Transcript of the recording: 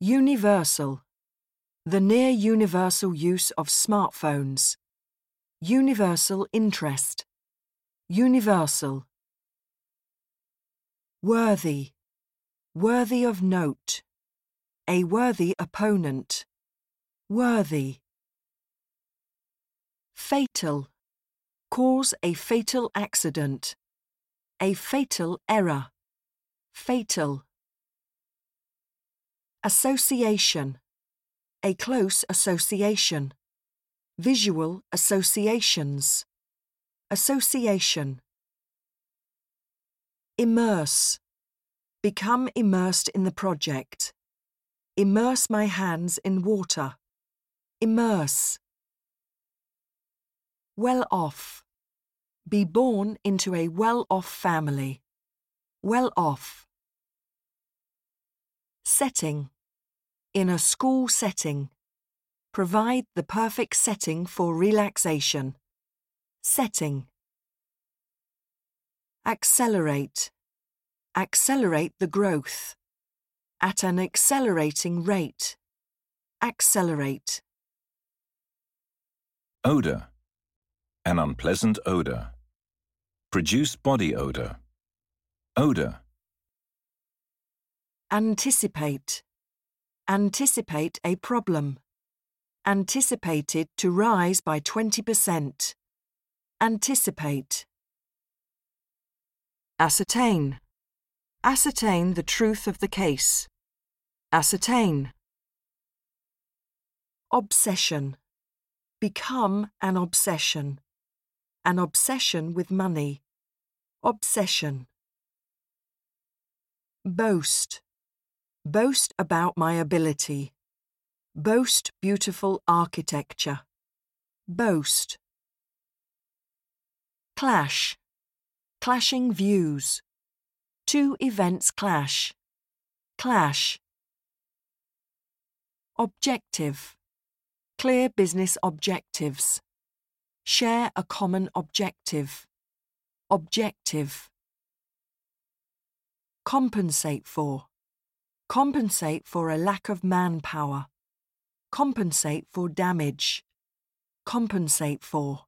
Universal. The near universal use of smartphones. Universal interest. Universal. Worthy. Worthy of note. A worthy opponent. Worthy. Fatal. Cause a fatal accident. A fatal error. Fatal. Association. A close association. Visual associations. Association. Immerse. Become immersed in the project. Immerse my hands in water. Immerse. Well off. Be born into a well off family. Well off. Setting. In a school setting. Provide the perfect setting for relaxation. Setting. Accelerate. Accelerate the growth. At an accelerating rate. Accelerate. Odor. An unpleasant odor. Produce body odor. Odor. Anticipate. Anticipate a problem. Anticipated to rise by 20%. Anticipate. Ascertain. Ascertain the truth of the case. Ascertain. Obsession. Become an obsession. An obsession with money. Obsession. Boast. Boast about my ability. Boast beautiful architecture. Boast. Clash. Clashing views. Two events clash. Clash. Objective. Clear business objectives. Share a common objective. Objective. Compensate for. Compensate for a lack of manpower. Compensate for damage. Compensate for.